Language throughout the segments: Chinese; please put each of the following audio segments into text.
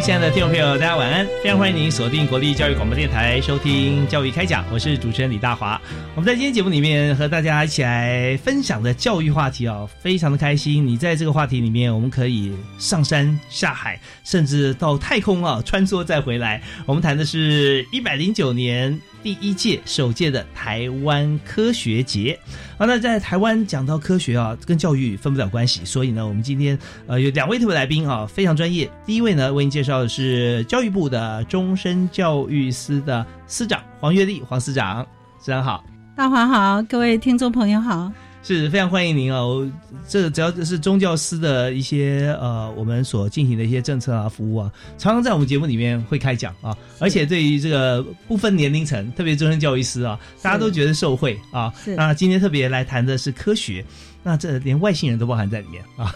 亲爱的听众朋友，大家晚安！非常欢迎您锁定国立教育广播电台收听《教育开讲》，我是主持人李大华。我们在今天节目里面和大家一起来分享的教育话题哦，非常的开心。你在这个话题里面，我们可以上山下海，甚至到太空啊穿梭再回来。我们谈的是一百零九年。第一届首届的台湾科学节，啊，那在台湾讲到科学啊，跟教育分不了关系，所以呢，我们今天呃有两位特别来宾啊，非常专业。第一位呢，为您介绍的是教育部的终身教育司的司长黄月丽，黄司长，司长好，大华好，各位听众朋友好。是非常欢迎您哦！这只要是宗教师的一些呃，我们所进行的一些政策啊、服务啊，常常在我们节目里面会开讲啊。而且对于这个不分年龄层，特别终身教育师啊，大家都觉得受惠啊。那今天特别来谈的是科学，那这连外星人都包含在里面啊。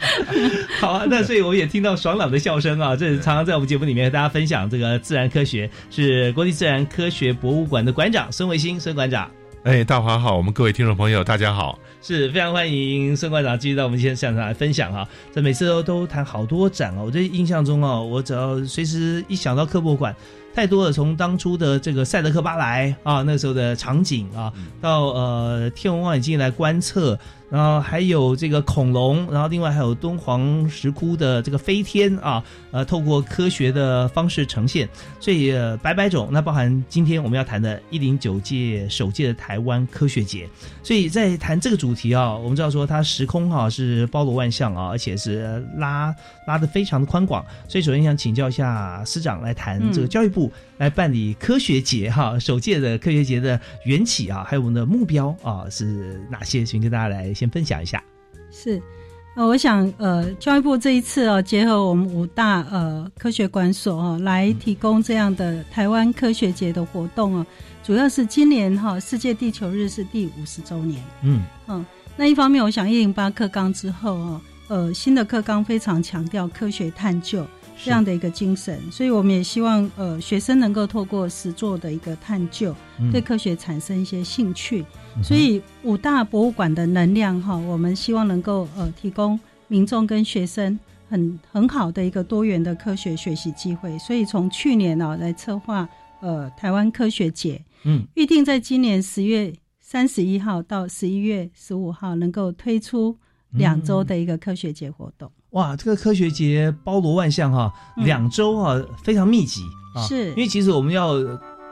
好啊，那所以我们也听到爽朗的笑声啊。这是常常在我们节目里面和大家分享这个自然科学，是国立自然科学博物馆的馆长孙维新孙馆长。哎，大华好，我们各位听众朋友，大家好，是非常欢迎孙馆长继续到我们今天现场来分享哈。这每次都都谈好多展哦，我这印象中哦，我只要随时一想到科博馆，太多了，从当初的这个赛德克巴莱啊，那时候的场景啊，到呃天文望远镜来观测。然后还有这个恐龙，然后另外还有敦煌石窟的这个飞天啊，呃，透过科学的方式呈现，所以百百种。那包含今天我们要谈的一零九届首届的台湾科学节，所以在谈这个主题啊，我们知道说它时空哈是包罗万象啊，而且是拉拉的非常的宽广。所以首先想请教一下司长来谈这个教育部来办理科学节哈，首届的科学节的缘起啊，还有我们的目标啊是哪些？请跟大家来。先分享一下，是，呃，我想，呃，教育部这一次哦，结合我们五大呃科学馆所哦，来提供这样的台湾科学节的活动哦，主要是今年哈世界地球日是第五十周年，嗯嗯，那一方面，我想一零八课纲之后哦，呃，新的课纲非常强调科学探究。这样的一个精神，所以我们也希望呃学生能够透过实作的一个探究，对科学产生一些兴趣。所以五大博物馆的能量哈，我们希望能够呃提供民众跟学生很很好的一个多元的科学学习机会。所以从去年呢来策划呃台湾科学节，嗯，预定在今年十月三十一号到十一月十五号能够推出两周的一个科学节活动。哇，这个科学节包罗万象哈，两周啊，非常密集啊，是因为其实我们要。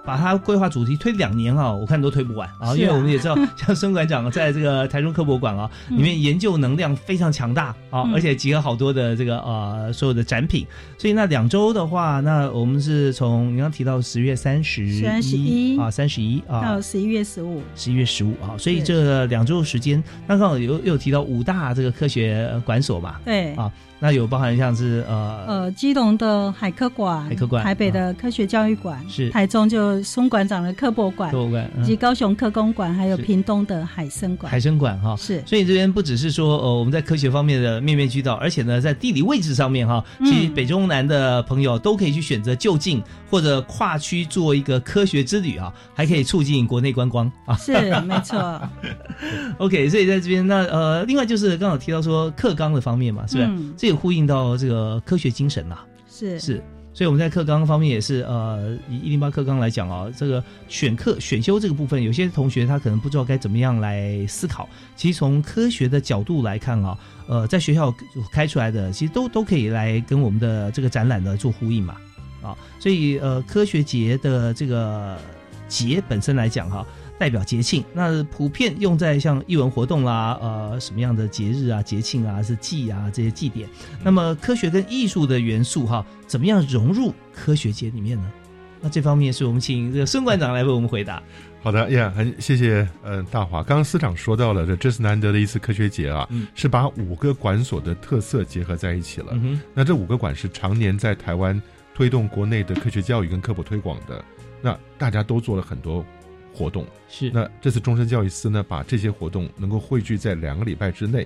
把它规划主题推两年啊，我看都推不完啊，因为我们也知道，像孙馆长在这个台中科博馆啊里面研究能量非常强大啊，而且集合好多的这个呃所有的展品，所以那两周的话，那我们是从你刚提到十月三十三十一啊三十一啊。到十一月十五十一月十五啊，所以这两周时间，那刚好有又提到五大这个科学馆所嘛，对。啊。那有包含像是呃呃，基隆的海科馆、海科馆、台北的科学教育馆，是台中就松馆长的科博馆、科博馆，以及高雄科工馆，还有屏东的海生馆、海生馆哈。是，所以这边不只是说呃我们在科学方面的面面俱到，而且呢在地理位置上面哈，其实北中南的朋友都可以去选择就近或者跨区做一个科学之旅啊，还可以促进国内观光啊。是，没错。OK，所以在这边那呃，另外就是刚好提到说课纲的方面嘛，是不是？这也呼应到这。个科学精神呐，是是，所以我们在课纲方面也是，呃，以一零八课纲来讲啊，这个选课选修这个部分，有些同学他可能不知道该怎么样来思考。其实从科学的角度来看啊，呃，在学校开出来的，其实都都可以来跟我们的这个展览呢做呼应嘛，啊，所以呃，科学节的这个节本身来讲哈。代表节庆，那普遍用在像艺文活动啦，呃，什么样的节日啊、节庆啊、是祭啊这些祭典。那么科学跟艺术的元素哈，怎么样融入科学节里面呢？那这方面是我们请这个孙馆长来为我们回答。好的呀，很谢谢呃大华。刚刚司长说到了，这这是难得的一次科学节啊，是把五个馆所的特色结合在一起了。那这五个馆是常年在台湾推动国内的科学教育跟科普推广的，那大家都做了很多。活动是那这次终身教育司呢，把这些活动能够汇聚在两个礼拜之内，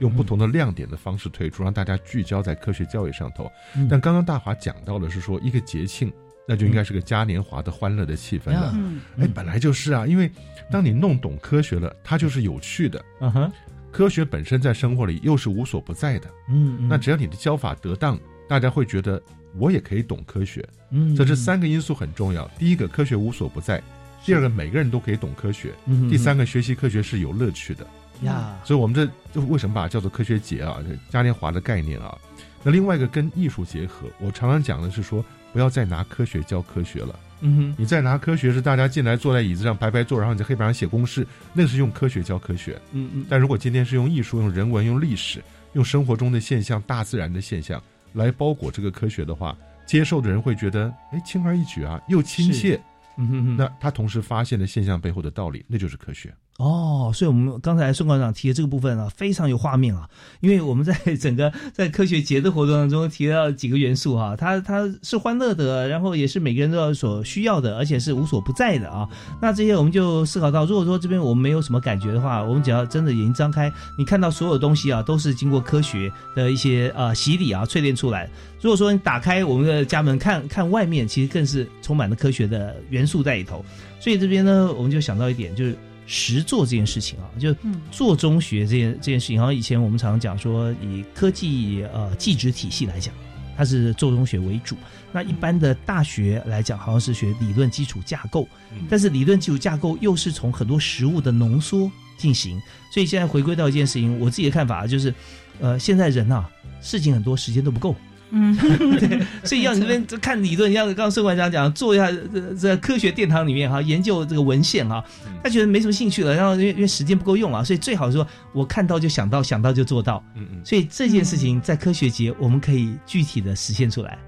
用不同的亮点的方式推出，让大家聚焦在科学教育上头。但刚刚大华讲到的是说，一个节庆那就应该是个嘉年华的欢乐的气氛了。哎，本来就是啊，因为当你弄懂科学了，它就是有趣的。嗯哼，科学本身在生活里又是无所不在的。嗯，那只要你的教法得当，大家会觉得我也可以懂科学。嗯，所以这三个因素很重要。第一个，科学无所不在。第二个，每个人都可以懂科学；第三个，学习科学是有乐趣的呀。所以，我们这就为什么把它叫做科学节啊？嘉年华的概念啊。那另外一个跟艺术结合，我常常讲的是说，不要再拿科学教科学了。嗯哼，你再拿科学是大家进来坐在椅子上排排坐，然后你在黑板上写公式，那个是用科学教科学。嗯嗯。但如果今天是用艺术、用人文、用历史、用生活中的现象、大自然的现象来包裹这个科学的话，接受的人会觉得，哎，轻而易举啊，又亲切。嗯哼哼，那他同时发现了现象背后的道理，那就是科学。哦，所以我们刚才孙馆长提的这个部分啊，非常有画面啊。因为我们在 整个在科学节的活动当中提到几个元素哈，它它是欢乐的，然后也是每个人都要所需要的，而且是无所不在的啊。那这些我们就思考到，如果说这边我们没有什么感觉的话，我们只要真的眼睛张开，你看到所有东西啊，都是经过科学的一些呃洗礼啊淬炼出来。如果说你打开我们的家门看看外面，其实更是充满了科学的元素在里头。所以这边呢，我们就想到一点，就是。实做这件事情啊，就做中学这件这件事情，好像以前我们常常讲说，以科技呃技职体系来讲，它是做中学为主。那一般的大学来讲，好像是学理论基础架构，但是理论基础架构又是从很多实物的浓缩进行。所以现在回归到一件事情，我自己的看法就是，呃，现在人啊，事情很多，时间都不够。嗯，对，所以要你这边看理论，像刚刚孙馆长讲，做一下这这科学殿堂里面哈，研究这个文献哈，他觉得没什么兴趣了，然后因为因为时间不够用啊，所以最好说我看到就想到，想到就做到，嗯嗯，所以这件事情在科学节我们可以具体的实现出来，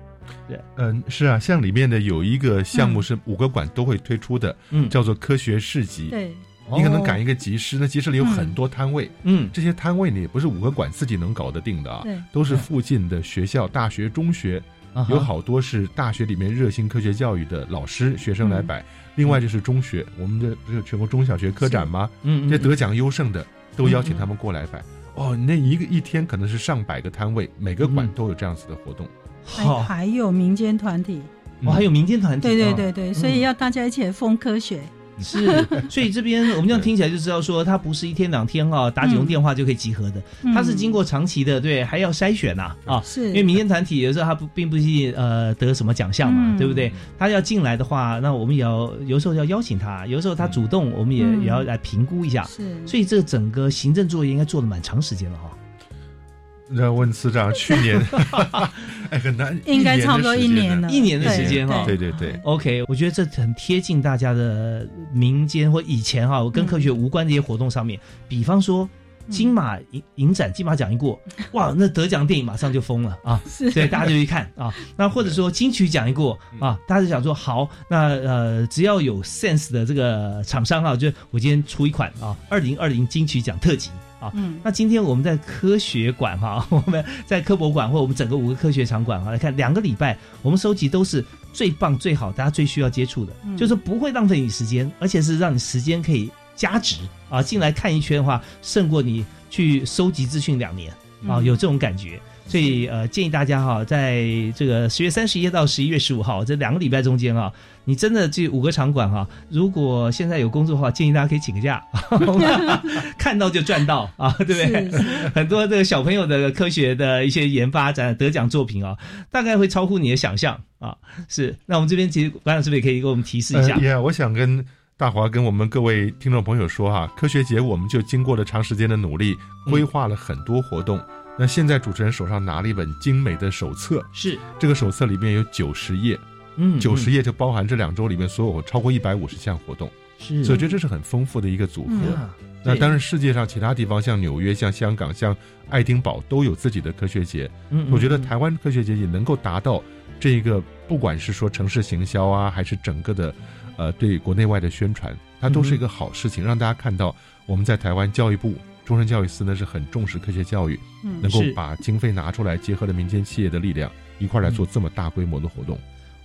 对，嗯，是啊，像里面的有一个项目是五个馆都会推出的，嗯，叫做科学市集，对。你可能赶一个集市，那集市里有很多摊位，嗯，这些摊位呢也不是五个馆自己能搞得定的啊，都是附近的学校、大学、中学，有好多是大学里面热心科学教育的老师、学生来摆。另外就是中学，我们的不是全国中小学科展吗？嗯，这得奖优胜的都邀请他们过来摆。哦，那一个一天可能是上百个摊位，每个馆都有这样子的活动。还还有民间团体，哦，还有民间团体，对对对对，所以要大家一起来疯科学。是，所以这边我们这样听起来就知道说，它不是一天两天啊，打几通电话就可以集合的，它是经过长期的，对，还要筛选呐，啊，是。因为民间团体有时候它不并不是呃得什么奖项嘛，对不对？他要进来的话，那我们也要有时候要邀请他，有时候他主动，我们也也要来评估一下，是，所以这整个行政作业应该做的蛮长时间了哈。要问司长，去年 哎很难，应该差不多一年了，一年的时间哈。对对对，OK，我觉得这很贴近大家的民间或以前哈，跟科学无关这些活动上面。比方说金马影影展，金马奖一过，哇，那得奖电影马上就疯了啊！对，大家就去看啊。那或者说金曲奖一过啊，大家就想说好，那呃，只要有 sense 的这个厂商啊，就我今天出一款啊，二零二零金曲奖特辑。啊嗯，那今天我们在科学馆哈，我们在科博馆或我们整个五个科学场馆哈，来看两个礼拜，我们收集都是最棒最好，大家最需要接触的，就是不会浪费你时间，而且是让你时间可以加值啊。进来看一圈的话，胜过你去收集资讯两年啊，有这种感觉。所以呃，建议大家哈，在这个十月三十一到十一月十五号这两个礼拜中间啊，你真的这五个场馆哈，如果现在有工作的话，建议大家可以请个假，看到就赚到啊，对不对？很多这个小朋友的科学的一些研发展得奖作品啊，大概会超乎你的想象啊。是，那我们这边其实馆长是不是也可以给我们提示一下？也，我想跟大华跟我们各位听众朋友说哈，科学节我们就经过了长时间的努力，规划了很多活动。那现在主持人手上拿了一本精美的手册，是这个手册里面有九十页，嗯，九十页就包含这两周里面所有超过一百五十项活动，是，所以这这是很丰富的一个组合。那当然，世界上其他地方像纽约、像香港、像爱丁堡都有自己的科学节。嗯，我觉得台湾科学节也能够达到这一个，不管是说城市行销啊，还是整个的，呃，对国内外的宣传，它都是一个好事情，让大家看到我们在台湾教育部。终身教育司呢是很重视科学教育，能够把经费拿出来，结合了民间企业的力量，一块来做这么大规模的活动。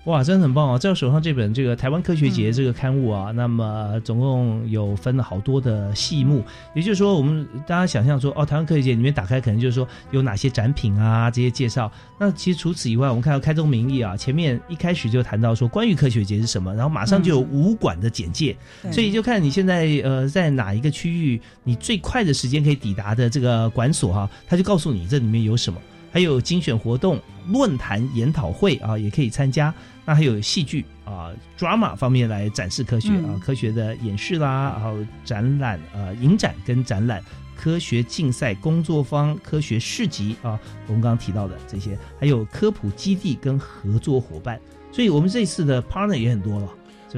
哇，真的很棒啊！在我手上这本这个台湾科学节这个刊物啊，那么总共有分了好多的细目，也就是说，我们大家想象说，哦，台湾科学节里面打开可能就是说有哪些展品啊这些介绍。那其实除此以外，我们看到开宗明义啊，前面一开始就谈到说关于科学节是什么，然后马上就有武馆的简介，所以就看你现在呃在哪一个区域，你最快的时间可以抵达的这个馆所哈，他就告诉你这里面有什么。还有精选活动、论坛、研讨会啊，也可以参加。那还有戏剧啊、drama 方面来展示科学啊，科学的演示啦，然后展览啊、影展跟展览、科学竞赛工作坊、科学市集啊，我们刚刚提到的这些，还有科普基地跟合作伙伴。所以我们这次的 partner 也很多了，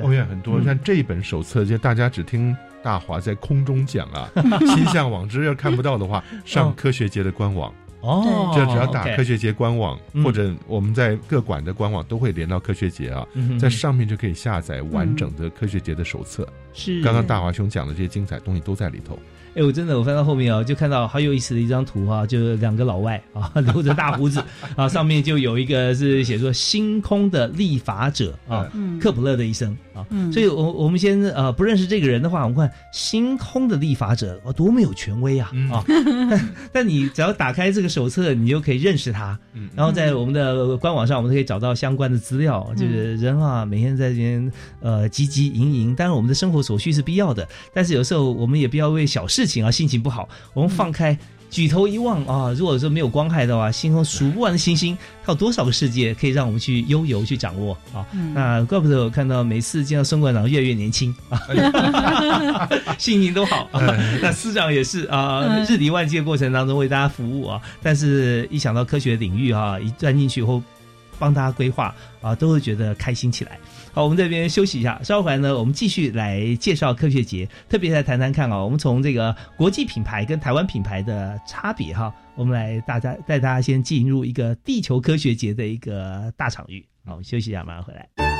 哦也很多。像这一本手册，就大家只听大华在空中讲啊，心向往之。要看不到的话，上科学节的官网。哦，就只要打科学节官网，或者我们在各馆的官网都会连到科学节啊，在上面就可以下载完整的科学节的手册。是，刚刚大华兄讲的这些精彩东西都在里头。哎，我真的，我翻到后面啊，就看到好有意思的一张图啊，就是两个老外啊，留着大胡子 啊，上面就有一个是写作“星空的立法者”啊，嗯克普勒的一生啊，嗯所以，我我们先呃不认识这个人的话，我们看“星空的立法者”啊，多么有权威啊啊！但你只要打开这个手册，你就可以认识他，然后在我们的官网上，我们都可以找到相关的资料，就是人啊，每天在这边呃汲汲营营，当然我们的生活所需是必要的，但是有时候我们也不要为小事。事情啊，心情不好，我们放开，举头一望啊，如果说没有光害的话，星空数不完的星星，它有多少个世界可以让我们去悠游去掌握啊？那怪不得我看到每次见到孙馆长越来越年轻啊，心情都好。那司长也是啊，日理万机的过程当中为大家服务啊，但是一想到科学领域啊，一钻进去后帮大家规划啊，都会觉得开心起来。好，我们这边休息一下，稍后回来呢，我们继续来介绍科学节，特别来谈谈看啊，我们从这个国际品牌跟台湾品牌的差别哈，我们来大家带大家先进入一个地球科学节的一个大场域。好，我们休息一下，马上回来。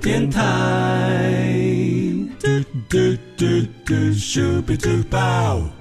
电台。嘟嘟嘟嘟，咻比嘟爆。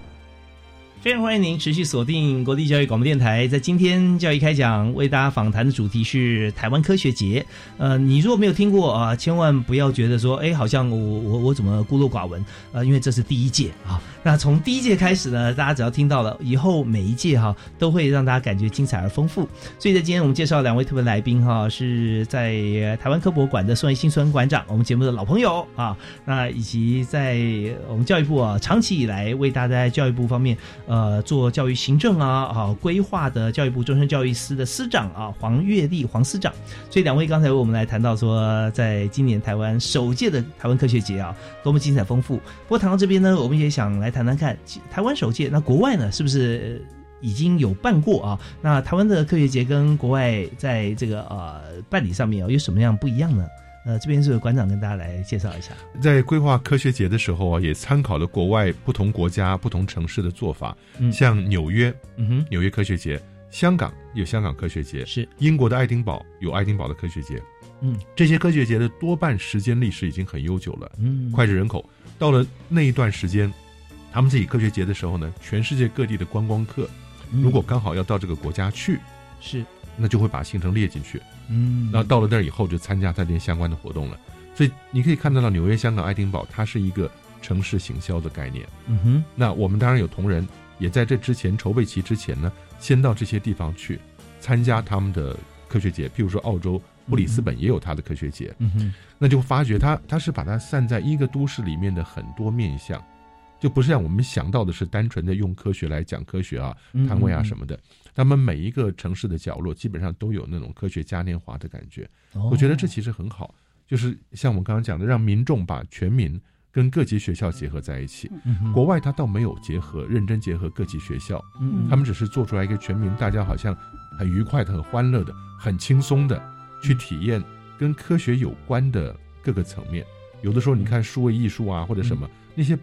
非常欢迎您持续锁定国立教育广播电台，在今天教育开讲为大家访谈的主题是台湾科学节。呃，你如果没有听过啊，千万不要觉得说，哎，好像我我我怎么孤陋寡闻？呃，因为这是第一届啊。那从第一届开始呢，大家只要听到了，以后每一届哈都会让大家感觉精彩而丰富。所以在今天我们介绍两位特别来宾哈，是在台湾科博馆的宋维新孙馆长，我们节目的老朋友啊。那以及在我们教育部啊，长期以来为大家在教育部方面。呃，做教育行政啊，啊规划的教育部终身教育司的司长啊，黄月丽黄司长。所以两位刚才为我们来谈到说，在今年台湾首届的台湾科学节啊，多么精彩丰富。不过谈到这边呢，我们也想来谈谈看，台湾首届，那国外呢，是不是已经有办过啊？那台湾的科学节跟国外在这个呃办理上面有什么样不一样呢？呃，这边是馆长跟大家来介绍一下，在规划科学节的时候啊，也参考了国外不同国家、不同城市的做法。嗯，像纽约，嗯哼，纽约科学节；香港有香港科学节，是英国的爱丁堡有爱丁堡的科学节。嗯，这些科学节的多半时间历史已经很悠久了，嗯，脍炙人口。到了那一段时间，他们自己科学节的时候呢，全世界各地的观光客，如果刚好要到这个国家去，是，那就会把行程列进去。嗯，那到了那儿以后就参加他这些相关的活动了，所以你可以看得到纽约、香港、爱丁堡，它是一个城市行销的概念。嗯哼，那我们当然有同仁也在这之前筹备期之前呢，先到这些地方去参加他们的科学节，譬如说澳洲布里斯本也有他的科学节。嗯哼，那就发觉他他是把它散在一个都市里面的很多面向。就不是像我们想到的是单纯的用科学来讲科学啊、摊位啊什么的。他们每一个城市的角落基本上都有那种科学嘉年华的感觉。我觉得这其实很好，就是像我们刚刚讲的，让民众把全民跟各级学校结合在一起。国外他倒没有结合，认真结合各级学校。他们只是做出来一个全民，大家好像很愉快的、很欢乐的、很轻松的去体验跟科学有关的各个层面。有的时候你看数位艺术啊或者什么那些。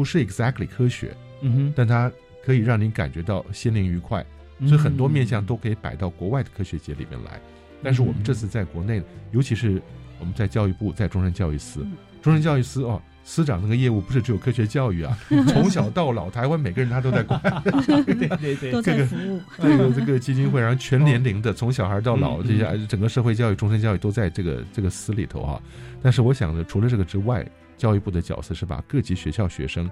不是 exactly 科学，嗯哼，但它可以让您感觉到心灵愉快，所以很多面向都可以摆到国外的科学节里面来。但是我们这次在国内，尤其是我们在教育部，在中山教育司，中山教育司哦，司长那个业务不是只有科学教育啊，从小到老，台湾每个人他都在管，对对对，都在服务。这个这个基金会，然后全年龄的，从小孩到老，这些整个社会教育、终身教育都在这个这个司里头哈。但是我想呢，除了这个之外。教育部的角色是把各级学校学生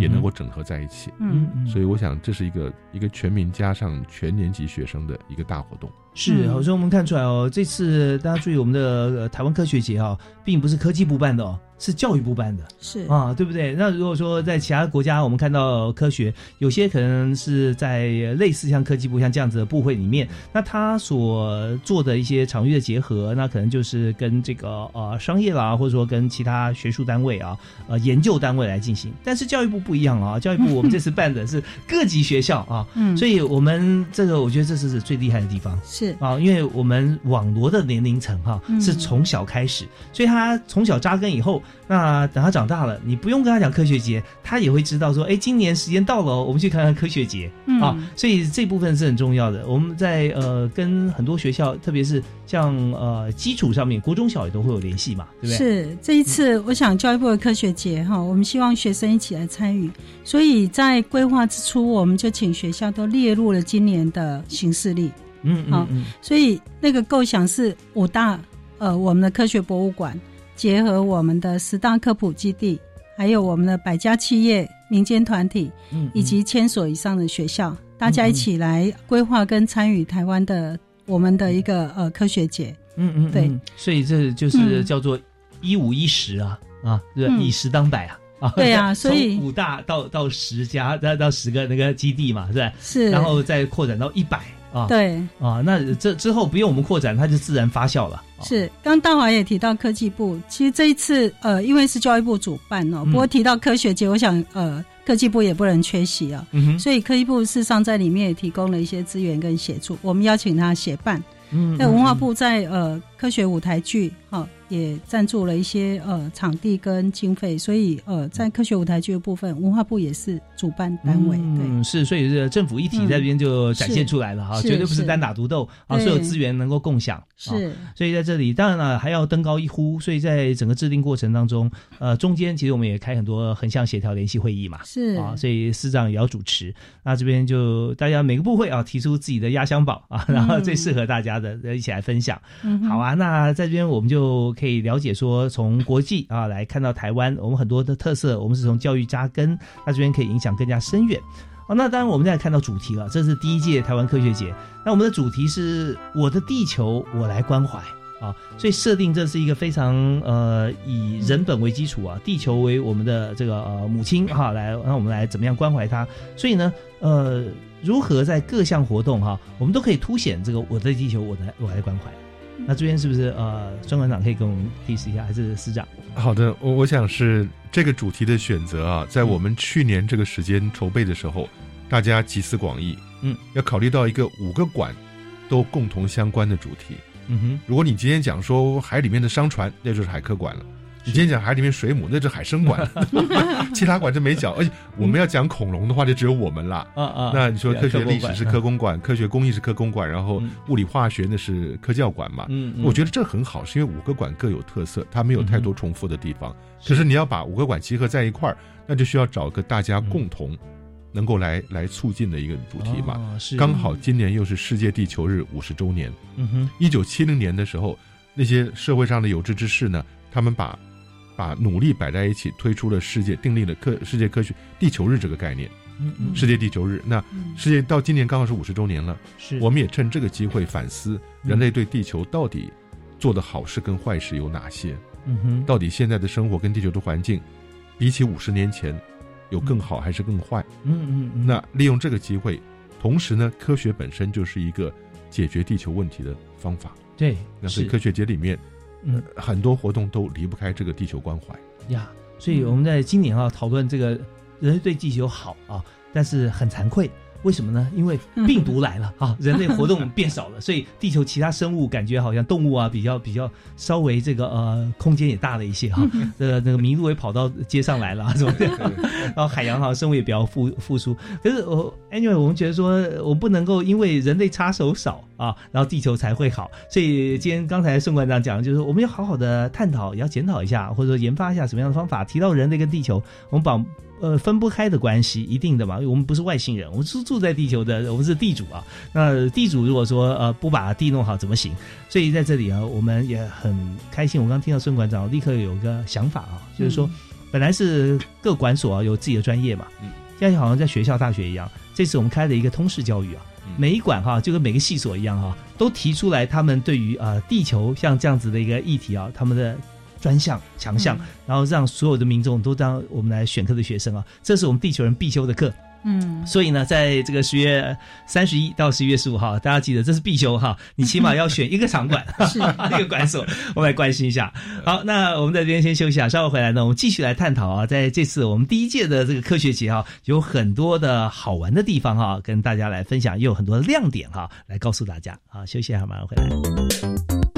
也能够整合在一起，嗯，所以我想这是一个一个全民加上全年级学生的一个大活动。是，所以我们看出来哦，这次大家注意我们的台湾科学节哈，并不是科技部办的哦。是教育部办的，是啊，对不对？那如果说在其他国家，我们看到科学有些可能是在类似像科技部像这样子的部会里面，那他所做的一些场域的结合，那可能就是跟这个呃商业啦，或者说跟其他学术单位啊、呃研究单位来进行。但是教育部不一样啊，教育部我们这次办的是各级学校啊，嗯，所以我们这个我觉得这是最厉害的地方，是啊，因为我们网罗的年龄层哈是从小开始，所以他从小扎根以后。那等他长大了，你不用跟他讲科学节，他也会知道说，哎，今年时间到了，我们去看看科学节嗯啊。所以这部分是很重要的。我们在呃跟很多学校，特别是像呃基础上面，国中小也都会有联系嘛，对不对？是这一次，我想教育部的科学节哈，我们希望学生一起来参与，所以在规划之初，我们就请学校都列入了今年的行事历。嗯嗯嗯。所以那个构想是五大呃我们的科学博物馆。结合我们的十大科普基地，还有我们的百家企业、民间团体，以及千所以上的学校，大家一起来规划跟参与台湾的我们的一个呃科学节。嗯嗯，对，所以这就是叫做一五一十啊啊，以十当百啊。啊，对啊，所以五大到到十家到到十个那个基地嘛，是吧？是，然后再扩展到一百。啊，对啊，那这之后不用我们扩展，它就自然发酵了。是，刚大华也提到科技部，其实这一次呃，因为是教育部主办哦，不过提到科学节，我想呃，科技部也不能缺席啊。所以科技部事实上在里面也提供了一些资源跟协助，我们邀请他协办。嗯，那文化部在呃科学舞台剧哈也赞助了一些呃场地跟经费，所以呃在科学舞台剧的部分，文化部也是主办单位。嗯，是，所以这个政府一体在这边就展现出来了哈，绝对不是单打独斗啊，所有资源能够共享。是，所以在这里当然了还要登高一呼，所以在整个制定过程当中，呃，中间其实我们也开很多横向协调联系会议嘛，是啊，所以司长也要主持。那这边就大家每个部会啊提出自己的压箱宝啊，然后最适合大家的一起来分享。好啊，那在这边我们就就可以了解说，从国际啊来看到台湾，我们很多的特色，我们是从教育扎根，那这边可以影响更加深远。哦，那当然我们现在看到主题了，这是第一届台湾科学节。那我们的主题是我的地球，我来关怀啊，所以设定这是一个非常呃以人本为基础啊，地球为我们的这个呃母亲哈，来让我们来怎么样关怀它。所以呢，呃，如何在各项活动哈，我们都可以凸显这个我的地球，我来我来关怀。那这边是不是呃，孙馆长可以跟我们提示一下，还是司长？好的，我我想是这个主题的选择啊，在我们去年这个时间筹备的时候，大家集思广益，嗯，要考虑到一个五个馆都共同相关的主题。嗯哼，如果你今天讲说海里面的商船，那就是海科馆了。你今天讲海里面水母，那是海生馆 其他馆就没讲。而且我们要讲恐龙的话，就只有我们了。啊啊，那你说科学历史是科工馆，科学工艺是科工馆，然后物理化学那是科教馆嘛？嗯，我觉得这很好，是因为五个馆各有特色，它没有太多重复的地方。可是你要把五个馆集合在一块儿，那就需要找个大家共同能够来来促进的一个主题嘛。是，刚好今年又是世界地球日五十周年。嗯哼，一九七零年的时候，那些社会上的有志之士呢，他们把把努力摆在一起，推出了世界订立了科世界科学地球日这个概念。嗯嗯，世界地球日，那世界到今年刚好是五十周年了。是，我们也趁这个机会反思人类对地球到底做的好事跟坏事有哪些？嗯哼，到底现在的生活跟地球的环境，比起五十年前，有更好还是更坏？嗯嗯嗯。那利用这个机会，同时呢，科学本身就是一个解决地球问题的方法。对，那所以科学节里面。嗯，很多活动都离不开这个地球关怀呀，所以我们在今年啊讨论这个人类对地球好啊，但是很惭愧。为什么呢？因为病毒来了 啊，人类活动变少了，所以地球其他生物感觉好像动物啊比较比较稍微这个呃空间也大了一些哈，呃那个麋鹿也跑到街上来了，什么的，然后海洋好像生物也比较复复苏。可是我 anyway 我们觉得说，我们不能够因为人类插手少啊，然后地球才会好。所以今天刚才宋馆长讲，就是我们要好好的探讨，也要检讨一下，或者说研发一下什么样的方法，提到人类跟地球，我们把。呃，分不开的关系，一定的嘛。我们不是外星人，我们是住在地球的，我们是地主啊。那地主如果说呃不把地弄好，怎么行？所以在这里啊，我们也很开心。我刚听到孙馆长立刻有个想法啊，就是说，本来是各管所啊有自己的专业嘛，嗯，现在好像在学校、大学一样。这次我们开了一个通识教育啊，每一馆哈就跟每个系所一样哈，都提出来他们对于啊地球像这样子的一个议题啊，他们的。专项强项，然后让所有的民众都当我们来选课的学生啊，这是我们地球人必修的课。嗯，所以呢，在这个十月三十一到十一月十五号，大家记得这是必修哈，你起码要选一个场馆，一 个馆所，我们来关心一下。好，那我们在这边先休息啊，稍后回来呢，我们继续来探讨啊，在这次我们第一届的这个科学节哈，有很多的好玩的地方哈，跟大家来分享，也有很多亮点哈，来告诉大家。好，休息一下，马上回来。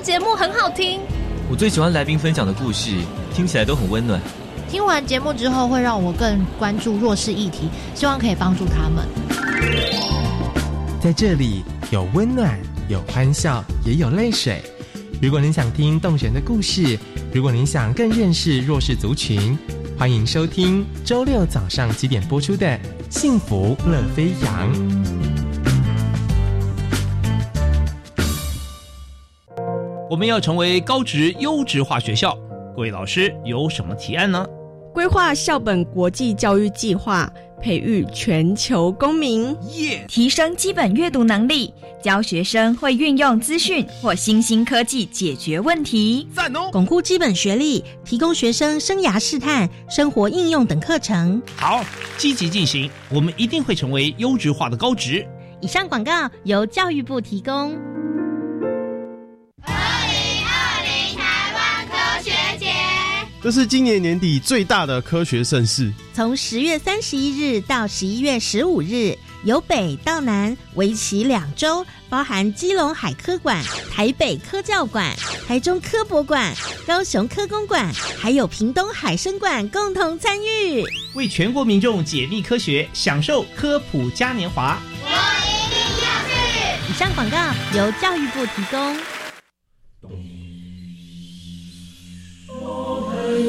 节目很好听。我最喜欢来宾分享的故事，听起来都很温暖。听完节目之后，会让我更关注弱势议题，希望可以帮助他们。在这里有温暖，有欢笑，也有泪水。如果您想听动人的故事，如果您想更认识弱势族群，欢迎收听周六早上七点播出的《幸福乐飞扬》。我们要成为高职优质化学校，各位老师有什么提案呢？规划校本国际教育计划，培育全球公民，提升基本阅读能力，教学生会运用资讯或新兴科技解决问题。赞哦！巩固基本学历，提供学生生涯试探、生活应用等课程。好，积极进行，我们一定会成为优质化的高职。以上广告由教育部提供。这是今年年底最大的科学盛事。从十月三十一日到十一月十五日，由北到南，为期两周，包含基隆海科馆、台北科教馆、台中科博馆、高雄科工馆，还有屏东海生馆共同参与，为全国民众解密科学，享受科普嘉年华。我一定要去！以上广告由教育部提供。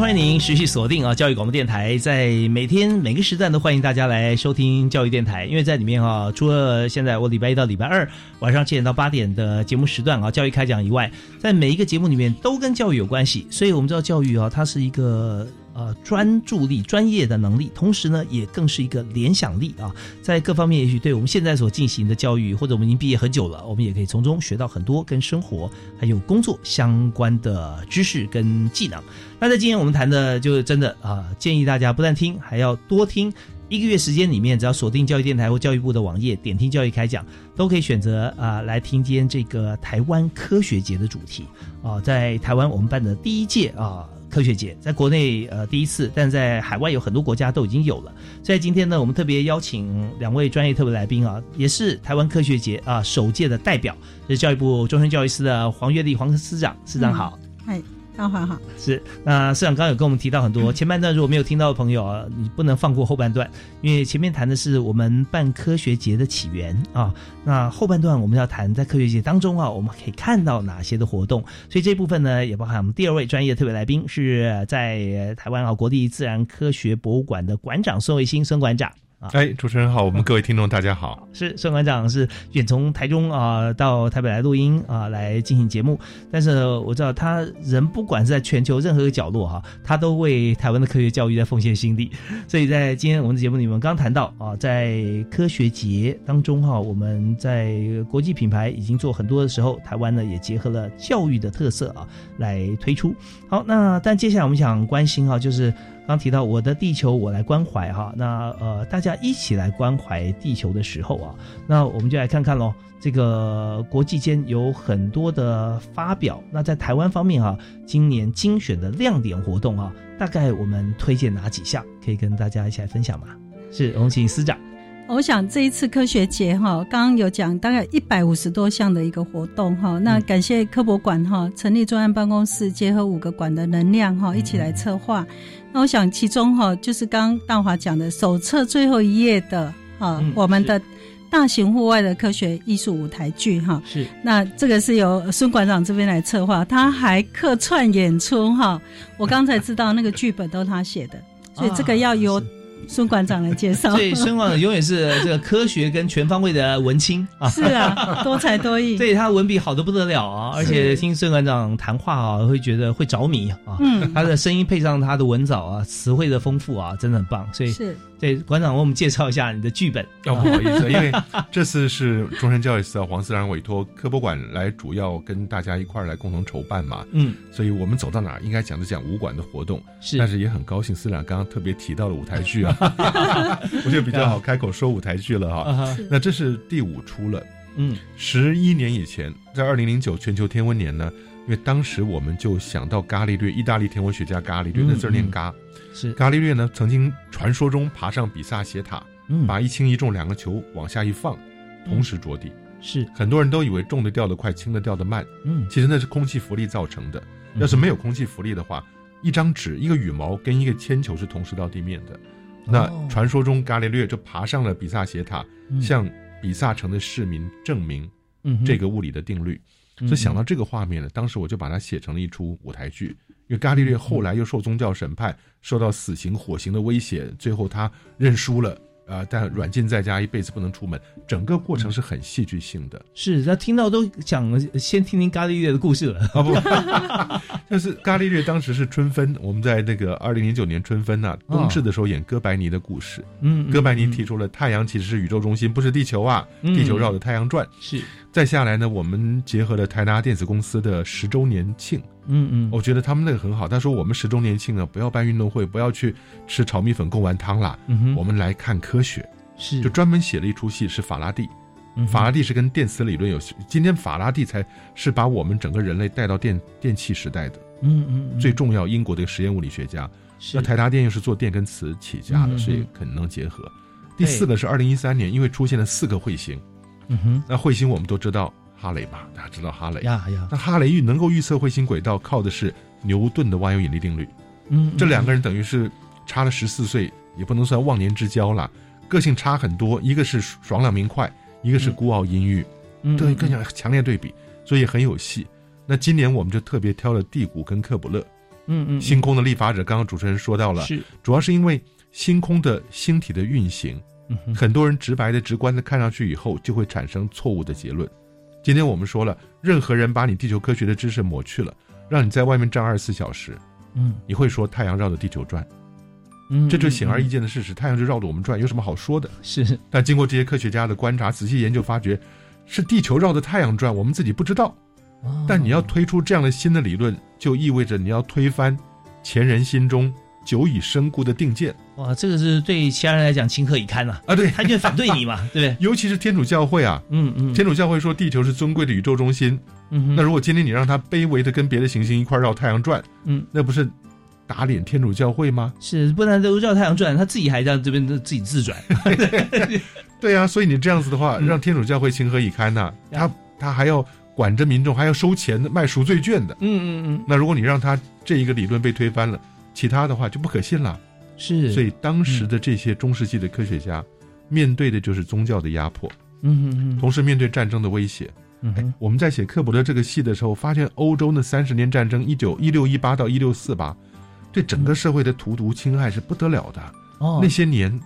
欢迎您持续锁定啊，教育广播电台，在每天每个时段都欢迎大家来收听教育电台，因为在里面啊，除了现在我礼拜一到礼拜二晚上七点到八点的节目时段啊，教育开讲以外，在每一个节目里面都跟教育有关系，所以我们知道教育啊，它是一个。呃，专注力、专业的能力，同时呢，也更是一个联想力啊，在各方面，也许对我们现在所进行的教育，或者我们已经毕业很久了，我们也可以从中学到很多跟生活还有工作相关的知识跟技能。那在今天我们谈的，就是真的啊，建议大家不但听，还要多听。一个月时间里面，只要锁定教育电台或教育部的网页，点听教育开讲，都可以选择啊来听今天这个台湾科学节的主题啊，在台湾我们办的第一届啊。科学节在国内呃第一次，但在海外有很多国家都已经有了。所以今天呢，我们特别邀请两位专业特别来宾啊，也是台湾科学节啊首届的代表，是教育部终身教育司的黄月丽黄司长，司长好。嗨。是那市长刚刚有跟我们提到很多 前半段，如果没有听到的朋友啊，你不能放过后半段，因为前面谈的是我们办科学节的起源啊，那后半段我们要谈在科学节当中啊，我们可以看到哪些的活动，所以这部分呢，也包含我们第二位专业特别来宾是在台湾啊国立自然科学博物馆的馆长孙维新孙馆长。哎，主持人好，我们各位听众大家好。是孙馆长是远从台中啊到台北来录音啊来进行节目，但是我知道他人不管是在全球任何一个角落哈，他都为台湾的科学教育在奉献心力。所以在今天我们的节目里面刚谈到啊，在科学节当中哈，我们在国际品牌已经做很多的时候，台湾呢也结合了教育的特色啊来推出。好，那但接下来我们想关心哈，就是。刚提到我的地球我来关怀哈，那呃大家一起来关怀地球的时候啊，那我们就来看看喽。这个国际间有很多的发表，那在台湾方面啊，今年精选的亮点活动啊，大概我们推荐哪几项可以跟大家一起来分享吗？是，我们请司长。我想这一次科学节哈，刚刚有讲大概一百五十多项的一个活动哈，那感谢科博馆哈成立专案办公室，结合五个馆的能量哈，一起来策划。那我想其中哈，就是刚刚大华讲的手册最后一页的哈，我们的大型户外的科学艺术舞台剧哈，是那这个是由孙馆长这边来策划，他还客串演出哈，我刚才知道那个剧本都是他写的，所以这个要由。孙馆长来介绍。所以孙馆长永远是这个科学跟全方位的文青啊。是啊，多才多艺。对他文笔好的不得了啊，而且听孙馆长谈话啊，会觉得会着迷啊。嗯，他的声音配上他的文藻啊，词汇的丰富啊，真的很棒。所以是。对馆长，为我们介绍一下你的剧本。哦，不好意思，因为这次是中山教育司黄思然委托科博馆来主要跟大家一块儿来共同筹办嘛。嗯，所以我们走到哪儿应该讲的讲武馆的活动。是，但是也很高兴，思然刚刚特别提到了舞台剧啊，我觉得比较好开口说舞台剧了哈。那这是第五出了。嗯，十一年以前，在二零零九全球天文年呢，因为当时我们就想到伽利略，意大利天文学家伽利略，那字念伽。是伽利略呢，曾经传说中爬上比萨斜塔，把一轻一重两个球往下一放，同时着地。是很多人都以为重的掉得快，轻的掉得慢。嗯，其实那是空气浮力造成的。要是没有空气浮力的话，一张纸、一个羽毛跟一个铅球是同时到地面的。那传说中伽利略就爬上了比萨斜塔，向比萨城的市民证明这个物理的定律。所以想到这个画面呢，当时我就把它写成了一出舞台剧。因为伽利略后来又受宗教审判，受到死刑、火刑的威胁，最后他认输了。啊！但软禁在家，一辈子不能出门，整个过程是很戏剧性的。是，那听到都想先听听伽利略的故事了。啊不，就是伽利略当时是春分，我们在那个二零零九年春分呐，冬至的时候演哥白尼的故事。嗯，哥白尼提出了太阳其实是宇宙中心，不是地球啊，地球绕着太阳转。是。再下来呢，我们结合了台达电子公司的十周年庆。嗯嗯，我觉得他们那个很好。他说我们十周年庆呢，不要办运动会，不要去吃炒米粉、贡丸汤啦。嗯哼，我们来看科学，是就专门写了一出戏，是法拉第。法拉第是跟电磁理论有，今天法拉第才是把我们整个人类带到电电气时代的。嗯嗯，最重要，英国的实验物理学家。那台达电又是做电跟磁起家的，所以可能能结合。第四个是二零一三年，因为出现了四个彗星。嗯哼，那彗星我们都知道。哈雷嘛，大家知道哈雷呀呀。那哈雷预能够预测彗星轨道，靠的是牛顿的万有引力定律。嗯，这两个人等于是差了十四岁，也不能算忘年之交了。个性差很多，一个是爽朗明快，一个是孤傲阴郁，对，更加强烈对比，所以很有戏。那今年我们就特别挑了蒂谷跟克卜勒。嗯嗯，星空的立法者，刚刚主持人说到了，是主要是因为星空的星体的运行，很多人直白的、直观的看上去以后，就会产生错误的结论。今天我们说了，任何人把你地球科学的知识抹去了，让你在外面站二十四小时，嗯，你会说太阳绕着地球转，嗯，这就显而易见的事实，太阳就绕着我们转，有什么好说的？是。但经过这些科学家的观察、仔细研究，发觉是地球绕着太阳转，我们自己不知道。但你要推出这样的新的理论，就意味着你要推翻前人心中。久已深固的定见，哇，这个是对其他人来讲情何以堪呐！啊，对，他就反对你嘛，对不对？尤其是天主教会啊，嗯嗯，天主教会说地球是尊贵的宇宙中心，嗯，那如果今天你让他卑微的跟别的行星一块绕太阳转，嗯，那不是打脸天主教会吗？是，不然都绕太阳转，他自己还在这边自己自转，对啊，所以你这样子的话，让天主教会情何以堪呐？他他还要管着民众，还要收钱卖赎罪券的，嗯嗯嗯。那如果你让他这一个理论被推翻了。其他的话就不可信了，是，所以当时的这些中世纪的科学家，面对的就是宗教的压迫，嗯嗯嗯，同时面对战争的威胁。哎，我们在写克卜勒这个戏的时候，发现欧洲那三十年战争，一九一六一八到一六四八，对整个社会的荼毒侵害是不得了的。哦，那些年，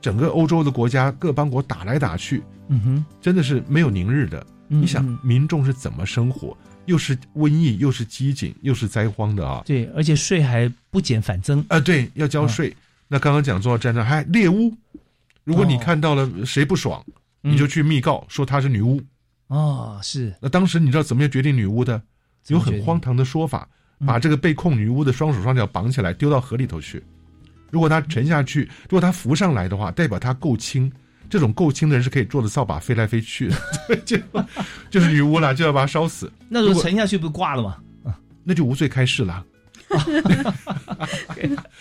整个欧洲的国家各邦国打来打去，嗯哼，真的是没有宁日的。你想民众是怎么生活？又是瘟疫，又是饥馑，又是灾荒的啊！对，而且税还不减反增啊！对，要交税。那刚刚讲重要战争还猎巫，如果你看到了谁不爽，你就去密告说她是女巫。哦，是。那当时你知道怎么样决定女巫的？有很荒唐的说法，把这个被控女巫的双手双脚绑起来丢到河里头去。如果她沉下去，如果她浮上来的话，代表她够轻。这种够轻的人是可以坐着扫把飞来飞去的，就就是女巫了，就要把她烧死。那如果沉下去不挂了吗？那就无罪开释了。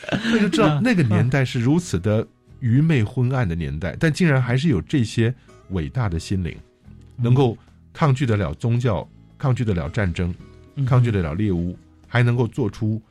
那就知道那个年代是如此的愚昧昏暗的年代，但竟然还是有这些伟大的心灵，能够抗拒得了宗教，抗拒得了战争，抗拒得了猎巫，还能够做出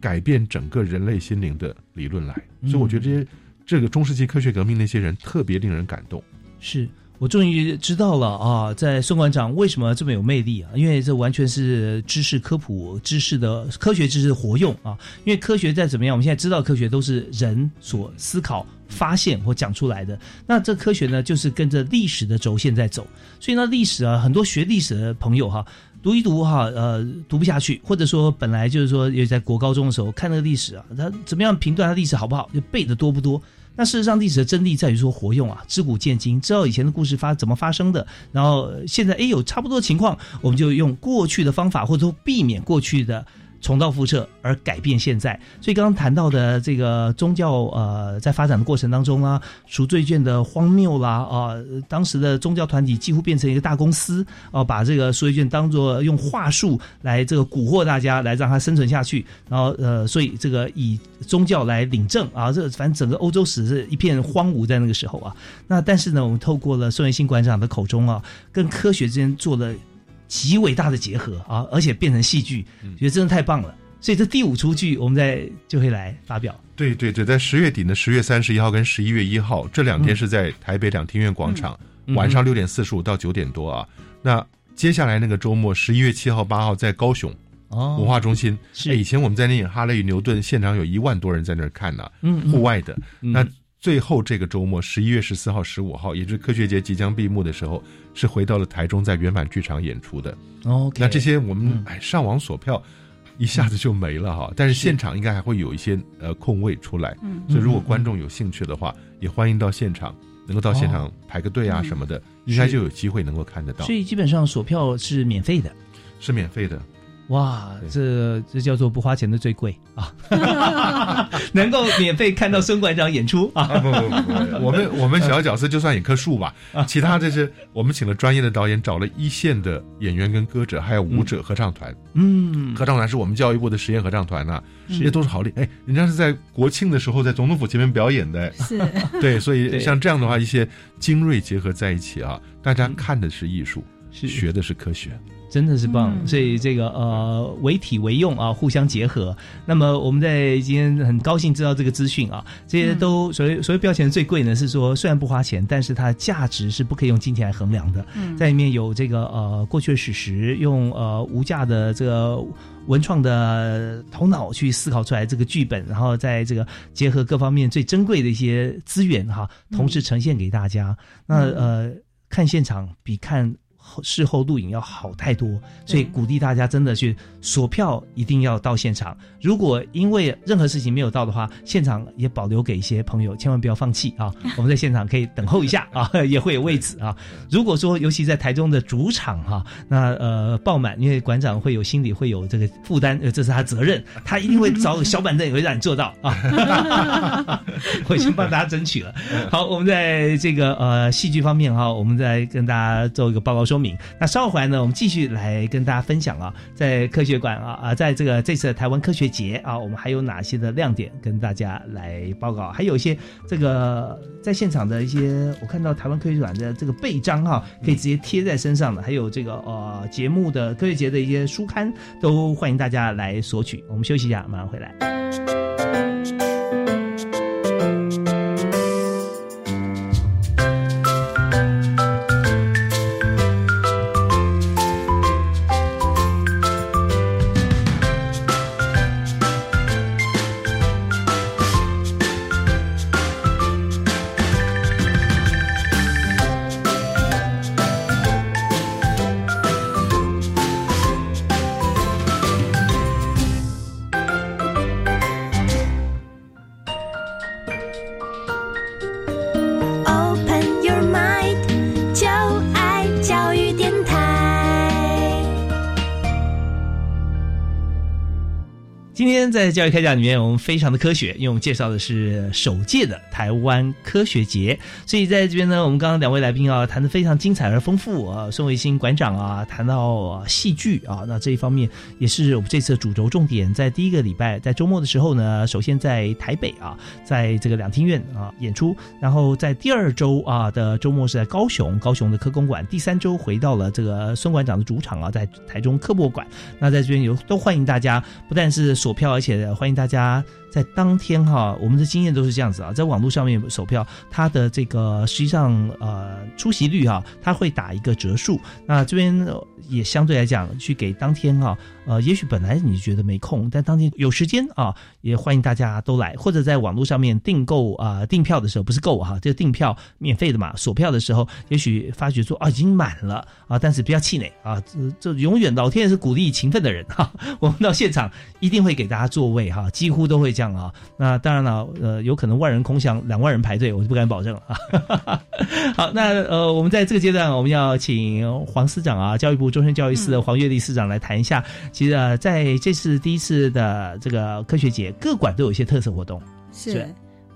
改变整个人类心灵的理论来。所以我觉得这些。这个中世纪科学革命那些人特别令人感动。是我终于知道了啊，在孙馆长为什么这么有魅力啊？因为这完全是知识科普、知识的科学知识活用啊。因为科学再怎么样，我们现在知道科学都是人所思考、发现或讲出来的。那这科学呢，就是跟着历史的轴线在走。所以呢，历史啊，很多学历史的朋友哈，读一读哈，呃，读不下去，或者说本来就是说，也在国高中的时候看那个历史啊，他怎么样评断他历史好不好，就背的多不多。那事实上，历史的真谛在于说活用啊，知古见今，知道以前的故事发怎么发生的，然后现在哎有差不多情况，我们就用过去的方法，或者说避免过去的。重蹈覆辙而改变现在，所以刚刚谈到的这个宗教呃，在发展的过程当中啊，赎罪券的荒谬啦啊，当时的宗教团体几乎变成一个大公司啊，把这个赎罪券当做用话术来这个蛊惑大家，来让它生存下去，然后呃，所以这个以宗教来领证啊，这反正整个欧洲史是一片荒芜在那个时候啊。那但是呢，我们透过了孙维新馆长的口中啊，跟科学之间做了。极伟大的结合啊，而且变成戏剧，觉得真的太棒了。所以这第五出剧，我们在就会来发表。对对对，在十月底呢，十月三十一号跟十一月一号这两天是在台北两厅院广场，晚上六点四十五到九点多啊。那接下来那个周末，十一月七号、八号在高雄文化中心。是以前我们在那演《哈雷与牛顿》，现场有一万多人在那儿看呢，户外的。那最后这个周末，十一月十四号、十五号，也就是科学节即将闭幕的时候。是回到了台中，在圆满剧场演出的。哦，那这些我们哎上网锁票，一下子就没了哈。但是现场应该还会有一些呃空位出来，所以如果观众有兴趣的话，也欢迎到现场，能够到现场排个队啊什么的，应该就有机会能够看得到。所以基本上锁票是免费的，是免费的。哇，这这叫做不花钱的最贵啊！能够免费看到孙馆长演出啊！不不不，我们我们小角色就算一棵树吧，其他这是我们请了专业的导演，找了一线的演员跟歌者，还有舞者合唱团。嗯，合唱团是我们教育部的实验合唱团呐，这些都是好厉哎，人家是在国庆的时候在总统府前面表演的。是，对，所以像这样的话，一些精锐结合在一起啊，大家看的是艺术，学的是科学。真的是棒，所以这个呃，为体为用啊，互相结合。那么我们在今天很高兴知道这个资讯啊，这些都所谓所谓标签最贵呢，是说虽然不花钱，但是它的价值是不可以用金钱来衡量的。嗯在里面有这个呃过去的史实，用呃无价的这个文创的头脑去思考出来这个剧本，然后在这个结合各方面最珍贵的一些资源哈，同时呈现给大家。那呃，看现场比看。事后录影要好太多，所以鼓励大家真的去索票，一定要到现场。如果因为任何事情没有到的话，现场也保留给一些朋友，千万不要放弃啊！我们在现场可以等候一下啊，也会有位置啊。如果说尤其在台中的主场哈，那呃爆满，因为馆长会有心里会有这个负担，呃，这是他责任，他一定会找小板凳也会让你做到啊。我已经帮大家争取了。好，我们在这个呃戏剧方面哈，我们再跟大家做一个报告说。说那稍后回来呢，我们继续来跟大家分享啊，在科学馆啊啊，在这个这次的台湾科学节啊，我们还有哪些的亮点跟大家来报告？还有一些这个在现场的一些，我看到台湾科学馆的这个背章哈，可以直接贴在身上的，还有这个呃节目的科学节的一些书刊，都欢迎大家来索取。我们休息一下，马上回来。在教育开讲里面，我们非常的科学，因为我们介绍的是首届的台湾科学节，所以在这边呢，我们刚刚两位来宾啊谈的非常精彩而丰富啊，宋维新馆长啊谈到戏剧啊，那这一方面也是我们这次的主轴重点，在第一个礼拜在周末的时候呢，首先在台北啊，在这个两厅院啊演出，然后在第二周啊的周末是在高雄，高雄的科工馆，第三周回到了这个孙馆长的主场啊，在台中科博馆，那在这边有都欢迎大家，不但是。锁票，而且欢迎大家在当天哈，我们的经验都是这样子啊，在网络上面锁票，它的这个实际上呃出席率哈，它会打一个折数。那这边也相对来讲，去给当天哈，呃，也许本来你觉得没空，但当天有时间啊，也欢迎大家都来，或者在网络上面订购啊订票的时候，不是购哈，这订票免费的嘛，锁票的时候，也许发觉说啊已经满了啊，但是不要气馁啊，这这永远老天爷是鼓励勤奋的人哈，我们到现场一定会给大家做座位哈，几乎都会这样啊。那当然了，呃，有可能万人空巷，两万人排队，我就不敢保证了啊。好，那呃，我们在这个阶段，我们要请黄司长啊，教育部终身教育司的黄月丽司长来谈一下。其实啊，在这次第一次的这个科学节，各馆都有一些特色活动。是，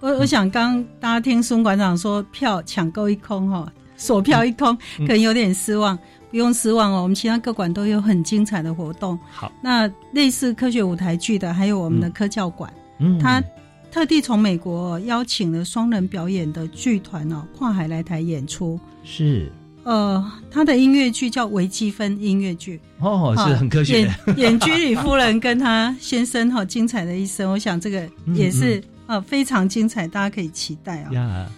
我我想刚大家听孙馆长说票抢购一空哈，锁票一空，可能有点失望。不用失望哦，我们其他各馆都有很精彩的活动。好，那类似科学舞台剧的，还有我们的科教馆，嗯，他特地从美国邀请了双人表演的剧团哦，跨海来台演出。是，呃，他的音乐剧叫微积分音乐剧哦，是很科学。演演居里夫人跟他先生哈精彩的一生，我想这个也是呃非常精彩，大家可以期待啊。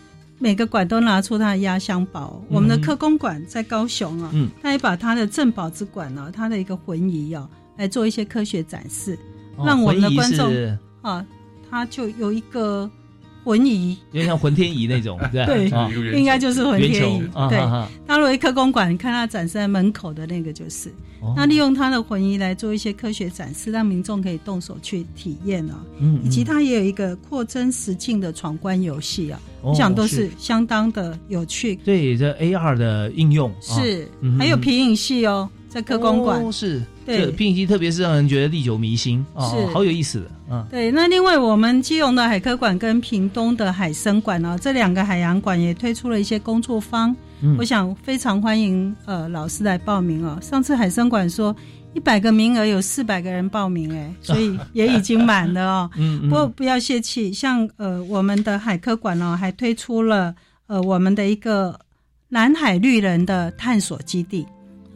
每个馆都拿出他的压箱宝。我们的科工馆在高雄啊，他也把他的镇宝之馆呢，他的一个魂仪啊，来做一些科学展示，让我们的观众啊，他就有一个魂仪，有点像浑天仪那种，对，应该就是浑天仪。对，大陆一科公馆，你看它展示在门口的那个就是。那利用它的魂仪来做一些科学展示，让民众可以动手去体验啊。嗯，以及它也有一个扩增实境的闯关游戏啊，我想都是相当的有趣。对，这 AR 的应用是，还有皮影戏哦，在科公馆是。对，皮影戏特别是让人觉得历久弥新哦，好有意思的。嗯，对。那另外，我们基隆的海科馆跟屏东的海生馆呢，这两个海洋馆也推出了一些工作坊。我想非常欢迎呃老师来报名哦。上次海生馆说一百个名额有四百个人报名哎，所以也已经满了哦。嗯不过不要泄气，像呃我们的海科馆哦，还推出了呃我们的一个南海绿人的探索基地。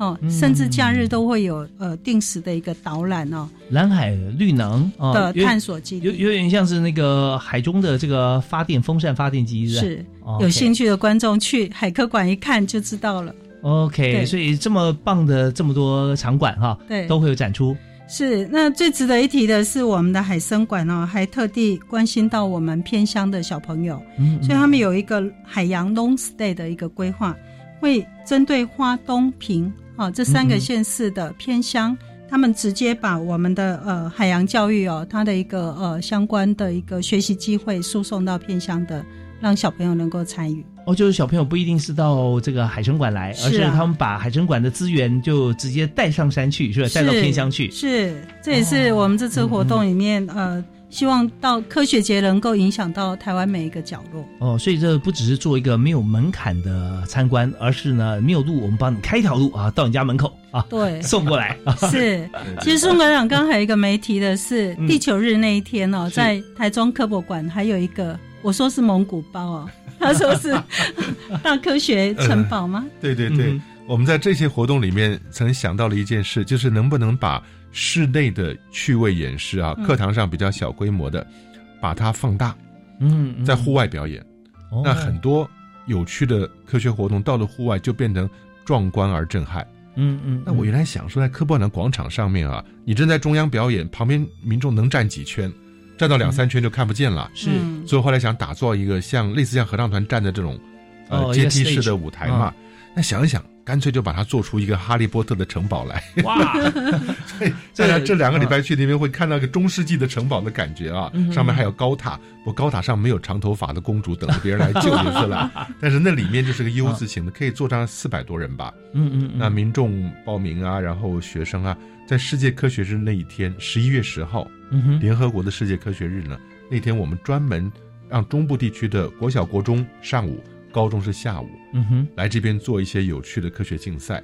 哦，甚至假日都会有呃定时的一个导览哦。蓝海绿能的探索基地，有有点像是那个海中的这个发电风扇发电机，是有兴趣的观众去海科馆一看就知道了。OK，所以这么棒的这么多场馆哈，对，都会有展出。是，那最值得一提的是我们的海生馆哦，还特地关心到我们偏乡的小朋友，嗯，所以他们有一个海洋 long stay 的一个规划，会针对花东平。哦，这三个县市的偏乡，他们直接把我们的呃海洋教育哦，它的一个呃相关的一个学习机会输送到偏乡的，让小朋友能够参与。哦，就是小朋友不一定是到这个海参馆来，而是他们把海参馆的资源就直接带上山去，是吧？带到偏乡去。是，这也是我们这次活动里面呃。希望到科学节能够影响到台湾每一个角落。哦，所以这不只是做一个没有门槛的参观，而是呢没有路，我们帮你开一条路啊，到你家门口啊，对，送过来。是，其实宋馆长刚还有一个没提的是，地球日那一天哦，在台中科博馆还有一个，我说是蒙古包哦，他说是 大科学城堡吗？对对对，我们在这些活动里面曾想到了一件事，就是能不能把。室内的趣味演示啊，课堂上比较小规模的，把它放大，嗯，在户外表演，那很多有趣的科学活动到了户外就变成壮观而震撼，嗯嗯。那我原来想说，在科博馆广场上面啊，你正在中央表演，旁边民众能站几圈？站到两三圈就看不见了，是。所以后来想打造一个像类似像合唱团站的这种呃阶梯式的舞台嘛，那想一想。干脆就把它做出一个哈利波特的城堡来，哇！所以在这两个礼拜去那边会看到一个中世纪的城堡的感觉啊，上面还有高塔，不高塔上没有长头发的公主等着别人来救就是了。但是那里面就是个 U 字形的，可以坐上四百多人吧。嗯嗯。那民众报名啊，然后学生啊，在世界科学日那一天，十一月十号，联合国的世界科学日呢，那天我们专门让中部地区的国小、国中上午。高中是下午，嗯哼，来这边做一些有趣的科学竞赛，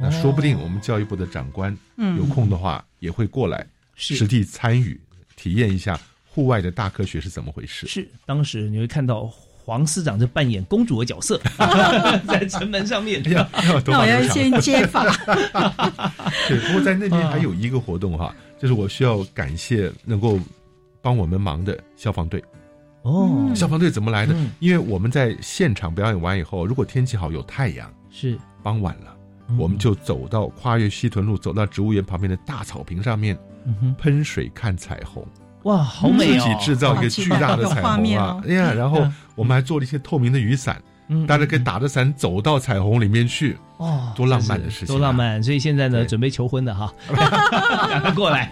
那说不定我们教育部的长官有空的话也会过来实地参与，体验一下户外的大科学是怎么回事。是，当时你会看到黄司长在扮演公主的角色，在城门上面。那我要先接法。对，不过在那边还有一个活动哈，就是我需要感谢能够帮我们忙的消防队。哦，消防队怎么来的？嗯。因为我们在现场表演完以后，如果天气好有太阳，是。傍晚了，嗯。我们就走到跨越西屯路，走到植物园旁边的大草坪上面，嗯哼。喷水看彩虹。哇，好美哦！自己制造一个巨大的彩虹啊！哎呀，然后我们还做了一些透明的雨伞，嗯大家可以打着伞走到彩虹里面去。哦，多浪漫的事情，多浪漫！所以现在呢，准备求婚的哈，赶 快过来。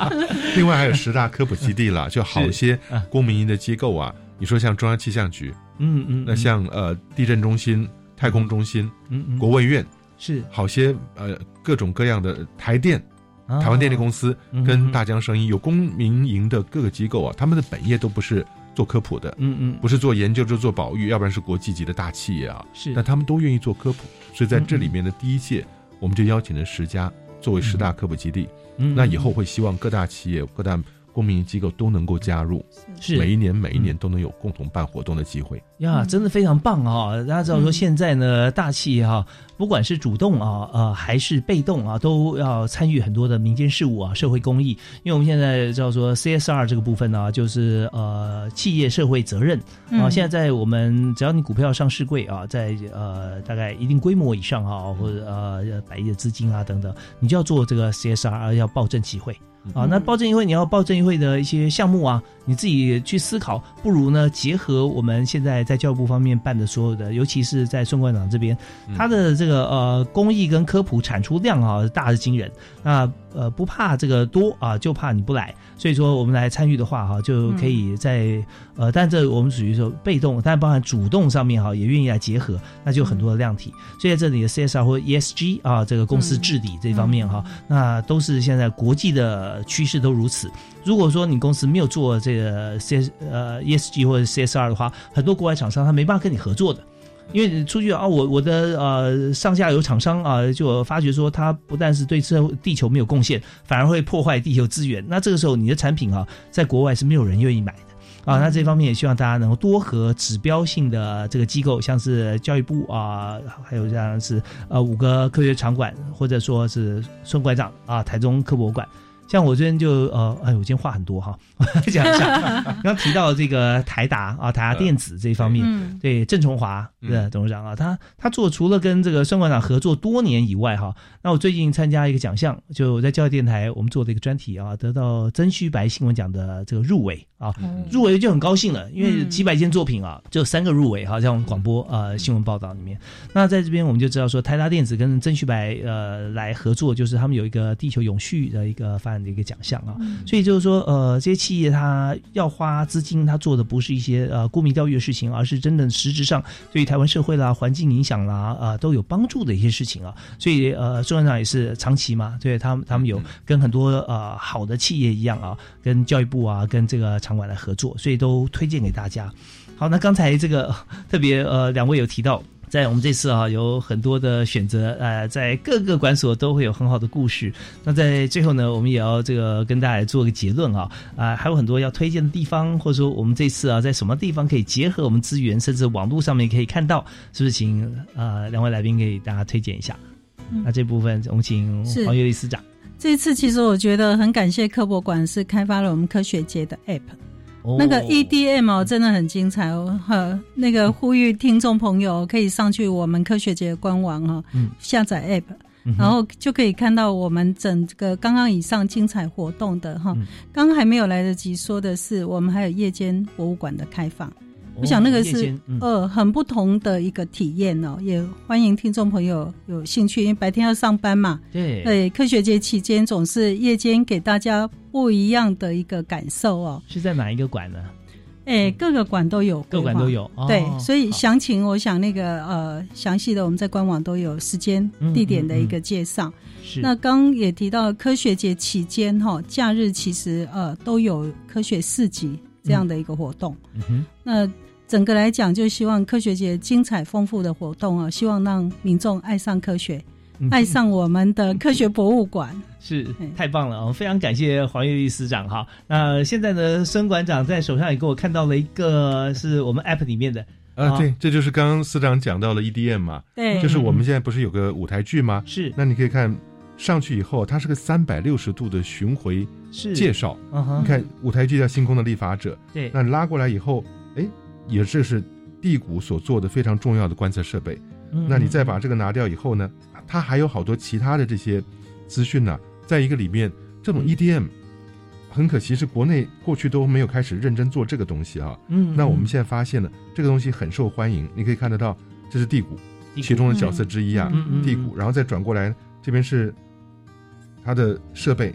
另外还有十大科普基地了，就好些公民营的机构啊。你说像中央气象局，嗯嗯，那像呃地震中心、太空中心、嗯嗯，国卫院是好些呃各种各样的台电。啊台湾电力公司嗯跟大江声音有公民营的各个机构啊，他们的本业都不是做科普的，嗯嗯，不是做研究就做保育，要不然是国际级的大企业啊，是，但他们都愿意做科普，所以在这里面的第一届，我们就邀请了十家作为十大科普基地，嗯那以后会希望各大企业、各大公民机构都能够加入，是。每一年每一年都能有共同办活动的机会。呀，真的非常棒啊！大家知道说现在呢，大企业哈，不管是主动啊，呃，还是被动啊，都要参与很多的民间事务啊，社会公益。因为我们现在知道说 CSR 这个部分呢，就是呃企业社会责任啊。嗯现在在我们只要你股票上市柜啊，在呃大概一定规模以上啊，或者呃百亿的资金啊等等，你就要做这个 CSR，要报证集会。啊，那报证议会你要报证议会的一些项目啊，你自己去思考，不如呢结合我们现在在教育部方面办的所有的，尤其是在孙馆长这边，他的这个呃公益跟科普产出量啊大是惊人。那呃不怕这个多啊，就怕你不来。所以说我们来参与的话哈，就可以在呃，但这我们属于说被动，但包含主动上面哈，也愿意来结合，那就很多的量体。所以在这里的 CSR 或 ESG 啊，这个公司治理这方面哈，那都是现在国际的趋势都如此。如果说你公司没有做这个 C 呃 ESG 或者 CSR 的话，很多国外厂商他没办法跟你合作的。因为你出去啊，我我的呃上下游厂商啊，就发觉说，它不但是对这地球没有贡献，反而会破坏地球资源。那这个时候，你的产品啊，在国外是没有人愿意买的啊。那这方面也希望大家能够多和指标性的这个机构，像是教育部啊，还有像是呃五个科学场馆，或者说是孙馆长啊，台中科博馆。像我这边就呃，哎，我今天话很多哈，讲一下。刚刚提到这个台达啊，台达电子这一方面，嗯。对郑崇华的董事长啊，他他做除了跟这个孙馆长合作多年以外哈，那我最近参加一个奖项，就我在教育电台我们做的一个专题啊，得到曾虚白新闻奖的这个入围啊，入围就很高兴了，因为几百件作品啊，就三个入围哈，像广播呃新闻报道里面，那在这边我们就知道说台达电子跟曾虚白呃来合作，就是他们有一个地球永续的一个发展的一个奖项啊，所以就是说呃这些企业它要花资金，它做的不是一些呃沽名钓誉的事情，而是真的实质上对于台湾社会啦、环境影响啦啊、呃、都有帮助的一些事情啊，所以呃孙院长也是长期嘛，对他们他们有跟很多呃好的企业一样啊，跟教育部啊跟这个场馆来合作，所以都推荐给大家。好，那刚才这个特别呃两位有提到。在我们这次啊，有很多的选择，呃，在各个馆所都会有很好的故事。那在最后呢，我们也要这个跟大家做个结论啊，啊、还有很多要推荐的地方，或者说我们这次啊，在什么地方可以结合我们资源，甚至网络上面可以看到，是不是请呃两位来宾给大家推荐一下？那这部分我们请黄月丽司长。这一次其实我觉得很感谢科博馆是开发了我们科学节的 App。哦那个 EDM 哦，真的很精彩哦！呵，那个呼吁听众朋友可以上去我们科学节官网哈、哦，嗯下载 App，、嗯然后就可以看到我们整个刚刚以上精彩活动的哈。嗯刚刚还没有来得及说的是，我们还有夜间博物馆的开放。我想那个是嗯呃很不同的一个体验哦，也欢迎听众朋友有兴趣，因为白天要上班嘛，对对，科学节期间总是夜间给大家不一样的一个感受哦。是在哪一个馆呢？哎，各个馆都有，各馆都有哦对，所以好详情我想那个呃详细的我们在官网都有时间、嗯地点的一个介绍。是那刚也提到科学节期间哈、假日其实呃都有科学市集这样的一个活动。嗯哼，那整个来讲，就希望科学节精彩丰富的活动啊，希望让民众爱上科学，嗯 爱上我们的科学博物馆。是太棒了，我们非常感谢黄月丽司长哈。那现在呢，孙馆长在手上也给我看到了一个是我们 App 里面的啊，对，这就是刚刚司长讲到了 EDM 嘛，对就是我们现在不是有个舞台剧吗？是，那你可以看上去以后，它是个三百六十度的巡回是介绍。嗯哼你看舞台剧叫《星空的立法者》，对那你拉过来以后，哎，也这是地谷所做的非常重要的观测设备。嗯那你再把这个拿掉以后呢，它还有好多其他的这些资讯呢，在一个里面，这嗯。种 EDM。很可惜是国内过去都没有开始认真做这个东西啊，嗯那我们现在发现了这个东西很受欢迎，你可以看得到，这是地谷，其中的角色之一啊，地谷，然后再转过来这边是它的设备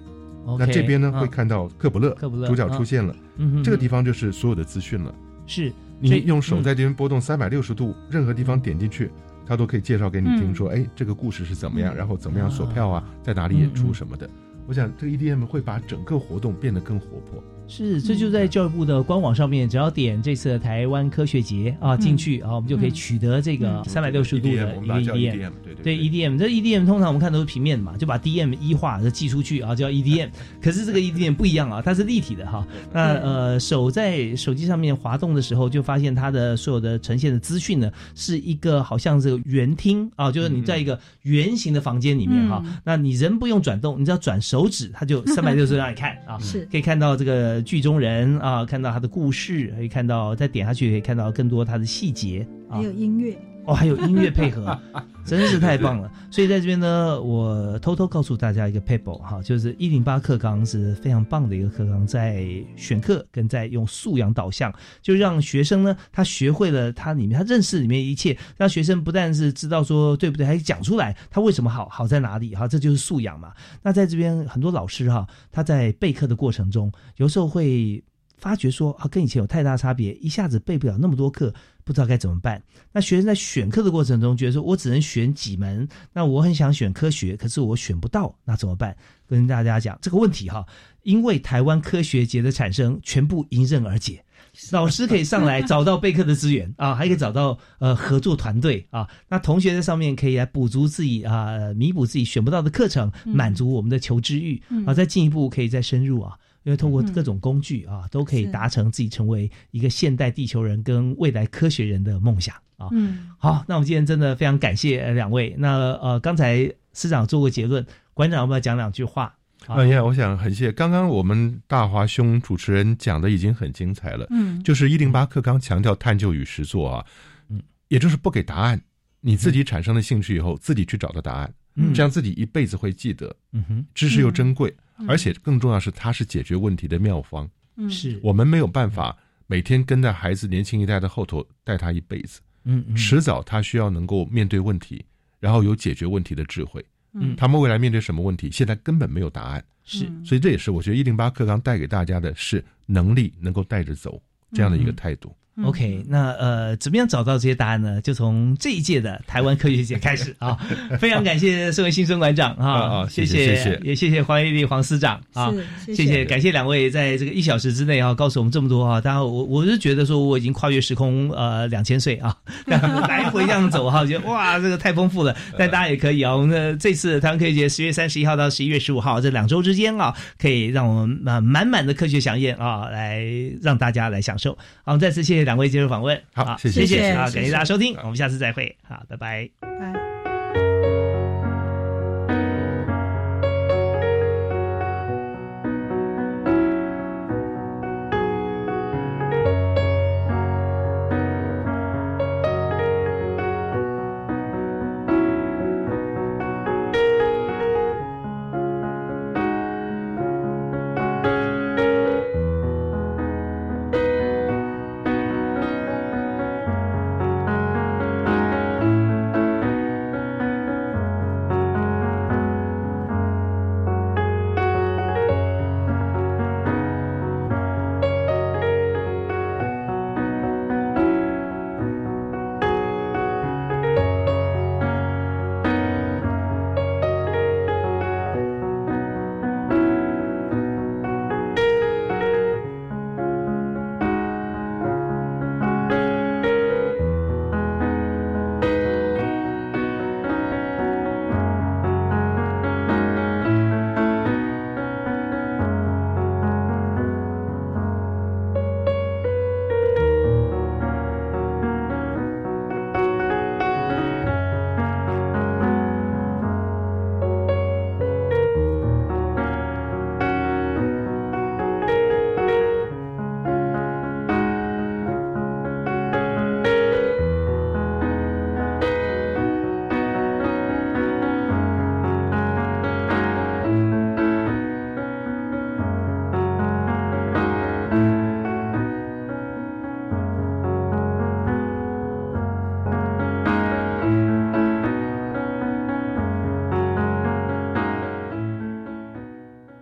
那这边呢嗯。会看到克卜勒，克卜勒主角出现了，这个地方就是所有的资讯了，是你用手嗯。在这边波动三百六十度，任何地方点进去，它都可以介绍给你听，嗯说哎这个故事是怎么样，嗯然后怎么样锁票啊，在哪里演出什么的。我想这个 EDM 会把整个活动变得更活泼。是，这就在教育部的官网上面，只要点这次的台湾科学节啊进去啊，我们就可以取得这个三百六十度的一个叫 EDM，EDM 对 EDM，这 EDM 通常我们看都是平面的嘛，就把 DM 一化就寄出去啊，叫 EDM。可是这个 EDM 不一样啊，它是立体的哈。那呃，手在手机上面滑动的时候，就发现它的所有的呈现的资讯呢，是一个好像这个圆厅啊，就是你在一个圆形的房间里面哈，嗯。那你人不用转动，你只要转手指，它就三百六十度让你看啊，是。可以看到这个剧中人啊，看到他的故事，可以看到再点下去可以看到更多他的细节啊还。有音乐，哦，还有音乐配合，真是太棒了。所以在这边呢，我偷偷告诉大家一个 paper 哈，就是一零八课纲是非常棒的一个课纲，在选课跟在用素养导向，就让学生呢他学会了他里面他认识里面一切，让学生不但是知道说对不对，还讲出来他为什么好好在哪里哈，这就是素养嘛。那在这边很多老师哈，他在备课的过程中，有时候会。发觉说啊，跟以前有太大差别，一下子背不了那么多课，不知道该怎么办。那学生在选课的过程中，觉得说我只能选几门，那我很想选科学，可是我选不到，那怎么办？跟大家讲这个问题哈，因为台湾科学节的产生，全部迎刃而解。老师可以上来找到备课的资源啊，还可以找到呃合作团队啊。那同学在上面可以来补足自己啊，弥补自己选不到的课程，满足我们的求知欲啊。再进一步可以再深入啊，因为通过各种工具啊，都可以达成自己成为一个现代地球人跟未来科学人的梦想啊。嗯，好，那我们今天真的非常感谢呃两位。那呃，刚才司长做过结论，馆长要不要讲两句话？好哎呀，我想很谢，刚刚我们大华兄主持人讲的已经很精彩了。嗯就是一零八课刚强调探究与实作啊，嗯，也就是不给答案，你自己产生了兴趣以后，自己去找到答案，嗯这样自己一辈子会记得。嗯哼，知识又珍贵，嗯而且更重要是它是解决问题的妙方。嗯是我们没有办法每天跟在孩子年轻一代的后头带他一辈子，嗯嗯迟早他需要能够面对问题，然后有解决问题的智慧。嗯他们未来面对什么问题，现在根本没有答案。是所以这也是我觉得一零八课纲带给大家的是能力能够带着走这样的一个态度。OK，那呃，怎么样找到这些答案呢？就从这一届的台湾科学节开始啊！非常感谢社会新生馆长啊，谢谢谢谢谢也谢谢黄丽丽黄司长啊，是谢谢谢谢，感谢两位在这个一小时之内啊，告诉我们这么多啊！当然我我是觉得说我已经跨越时空呃两千岁啊，来回这样走哈，觉得哇这个太丰富了。但大家也可以啊，我们的这次台湾科学节十月三十一号到十一月十五号这两周之间啊，可以让我们啊满满的科学飨宴啊，来让大家来享受。好，我们再次谢谢两位接受访问。好谢谢谢谢谢啊，感谢大家收听，我们下次再会，好，拜拜。拜。